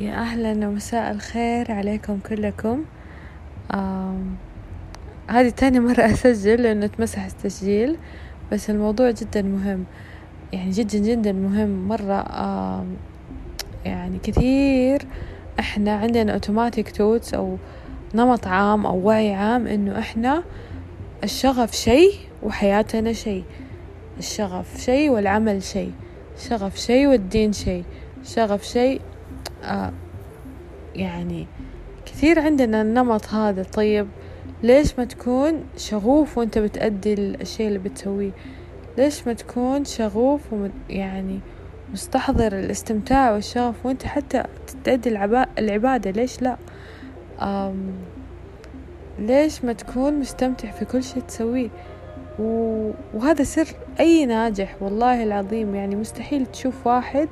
يا أهلا ومساء الخير عليكم كلكم. هذه تاني مرة أسجل لأنه اتمسح التسجيل بس الموضوع جدا مهم. يعني جدا جدا مهم. مرة يعني كثير إحنا عندنا اوتوماتيك توتس أو نمط عام أو وعي عام إنه إحنا الشغف شيء وحياتنا شيء. الشغف شيء والعمل شيء. شغف شيء والدين شيء. شغف شيء آه يعني كثير عندنا النمط هذا. طيب ليش ما تكون شغوف وانت بتأدي الشيء اللي بتسويه؟ ليش ما تكون شغوف يعني مستحضر الاستمتاع والشغف وانت حتى تأدي العبادة؟ ليش لا؟ أم ليش ما تكون مستمتع في كل شيء تسويه؟ وهذا سر أي ناجح والله العظيم. يعني مستحيل تشوف واحد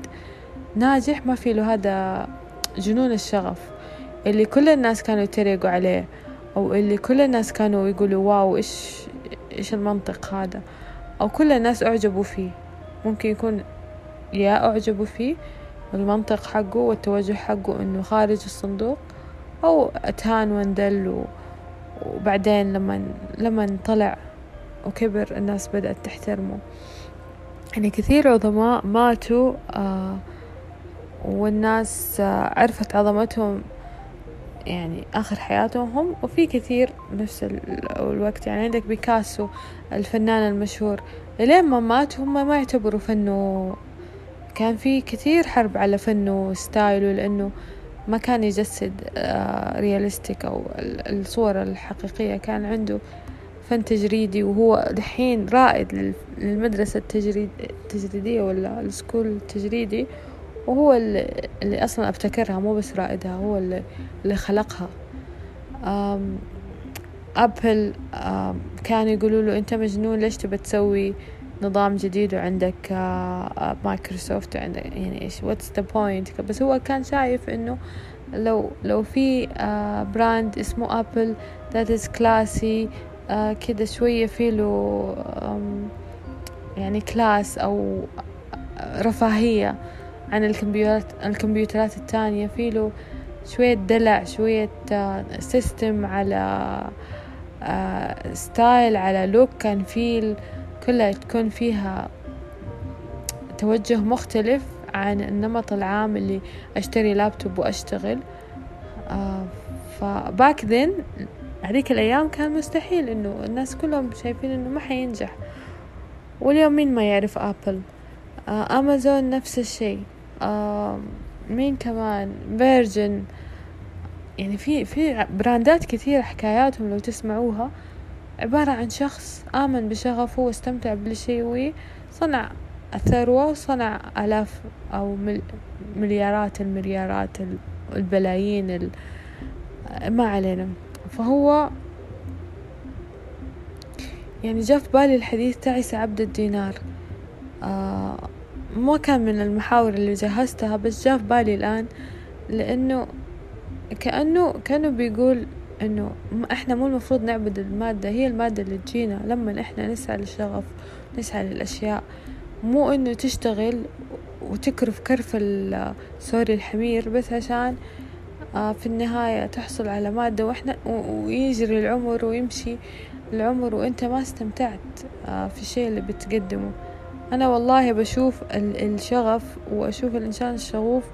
ناجح ما في له هذا جنون الشغف. اللي كل الناس كانوا يتريقوا عليه أو اللي كل الناس كانوا يقولوا واو إيش إيش المنطق هذا؟ أو كل الناس أعجبوا فيه. ممكن يكون يا أعجبوا فيه المنطق حقه والتوجه حقه إنه خارج الصندوق أو أتهان واندل وبعدين لما لما طلع وكبر الناس بدأت تحترمه. يعني كثير عظماء ماتوا آه والناس آه عرفت عظمتهم يعني آخر حياتهم هم وفي كثير نفس الوقت. يعني عندك بيكاسو الفنان المشهور لين ما مات هم ما يعتبروا فنه كان في كثير حرب على فنه وستايله لأنه ما كان يجسد realistic أو الصور الحقيقية. كان عنده فن تجريدي وهو دحين رائد للمدرسة التجريد التجريدية ولا ال school التجريدي. وهو اللي, أصلا أبتكرها مو بس رائدها هو اللي, خلقها. أم Apple كانوا يقولوا له أنت مجنون ليش تبى تسوي نظام جديد وعندك مايكروسوفت وعندك يعني إيش what's the point بس هو كان شايف إنه لو لو في brand اسمه Apple that is classy كده شوية في له يعني كلاس أو رفاهية. عن الكمبيوترات الكمبيوترات التانية. في له شوية دلع شوية system على style على look كان feel كلها تكون فيها توجه مختلف عن النمط العام اللي أشتري لابتوب وأشتغل. ف back then هذيك الأيام كان مستحيل إنه الناس كلهم شايفين إنه ما حينجح. واليوم مين ما يعرف Apple آه أمازون نفس الشيء. مين كمان؟ Virgin يعني في في براندات كثير حكاياتهم لو تسمعوها. عبارة عن شخص آمن بشغفه واستمتع بالشيء وصنع الثروة وصنع آلاف أو مليارات المليارات البلايين ما علينا. فهو يعني جاء في بالي الحديث تعس عبد الدينار. آه ما كان من المحاور اللي جهزتها بس جاء في بالي الآن لأنه كأنه كانوا بيقول إنه إحنا مو المفروض نعبد المادة هي المادة اللي تجينا لما إحنا نسعى للشغف نسعى للأشياء. مو إنه تشتغل وتكرف كرف سوري الحمير بس عشان آه في النهاية تحصل على مادة وإحنا ويجري العمر ويمشي العمر وإنت ما استمتعت آه في الشيء اللي بتقدمه. أنا والله بشوف الشغف وأشوف الإنسان الشغوف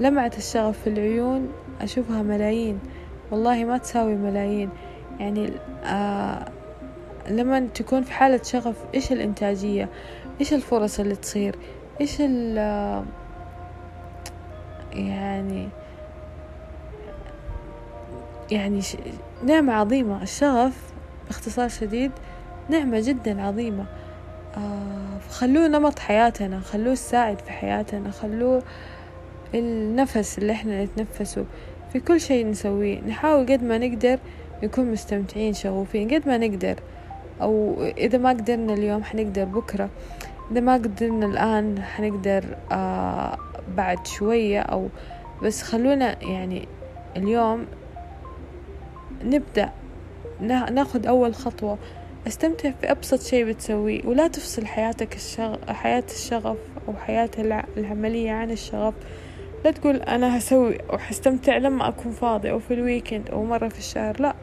لمعة الشغف في العيون أشوفها ملايين. والله ما تساوي ملايين. يعني آه لما تكون في حالة شغف إيش الإنتاجية؟ إيش الفرص اللي تصير؟ إيش ال يعني يعني نعمة عظيمة. الشغف باختصار شديد نعمة جدا عظيمة. خلوه نمط حياتنا خلوه الساعد في حياتنا خلوه النفس اللي إحنا نتنفسه. في كل شيء نسويه. نحاول قد ما نقدر نكون مستمتعين شغوفين. قد ما نقدر. أو إذا ما قدرنا اليوم حنقدر بكرة. إذا ما قدرنا الآن حنقدر آه بعد شوية أو بس خلونا يعني اليوم نبدأ ناخد أول خطوة. استمتع في أبسط شيء بتسويه ولا تفصل حياتك الشغ... حياة الشغف أو حياة العملية عن الشغف. لا تقول أنا هسوي وحستمتع لما أكون فاضي أو في الويكند أو مرة في الشهر. لا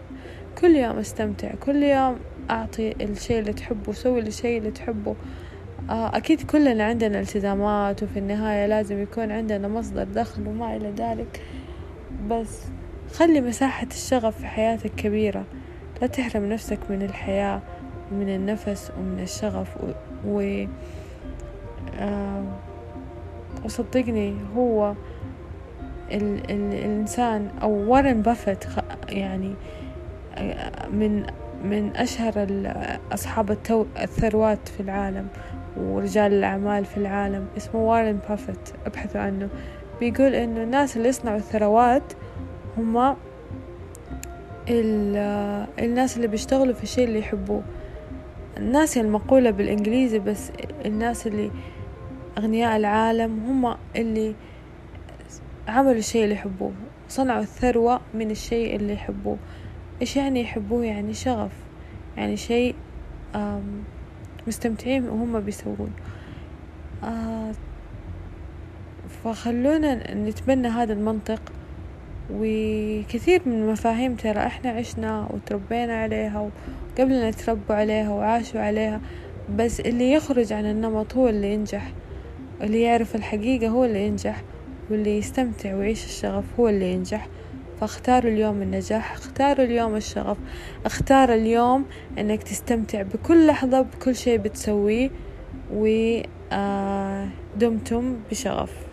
كل يوم استمتع كل يوم أعطي الشيء اللي تحبه سوي الشيء اللي تحبه. آه، أكيد كلنا عندنا التزامات وفي النهاية لازم يكون عندنا مصدر دخل وما إلى ذلك. بس خلي مساحة الشغف في حياتك كبيرة. لا تحرم نفسك من الحياة ومن النفس ومن الشغف و, و... وصدقني هو ال... ال... الإنسان أو وارن بافت يعني من من أشهر أصحاب التو... الثروات في العالم ورجال الأعمال في العالم اسمه وارن بافت ابحثوا عنه. بيقول إنه الناس اللي يصنعوا الثروات هما الناس اللي بيشتغلوا في الشيء اللي يحبوه. الناس المقولة بالإنجليزي بس الناس اللي أغنياء العالم هم اللي عملوا الشيء اللي يحبوه صنعوا الثروة من الشيء اللي يحبوه. إيش يعني يحبوه؟ يعني شغف يعني شيء مستمتعين وهم بيسوون آه فخلونا نتبنى هذا المنطق. وكثير من المفاهيم ترى إحنا عشنا وتربينا عليها وقبلنا تربوا عليها وعاشوا عليها بس اللي يخرج عن النمط هو اللي ينجح. اللي يعرف الحقيقة هو اللي ينجح واللي يستمتع ويعيش الشغف هو اللي ينجح. فاختاروا اليوم النجاح اختاروا اليوم الشغف. اختار اليوم إنك تستمتع بكل لحظة بكل شيء بتسويه ودمتم بشغف.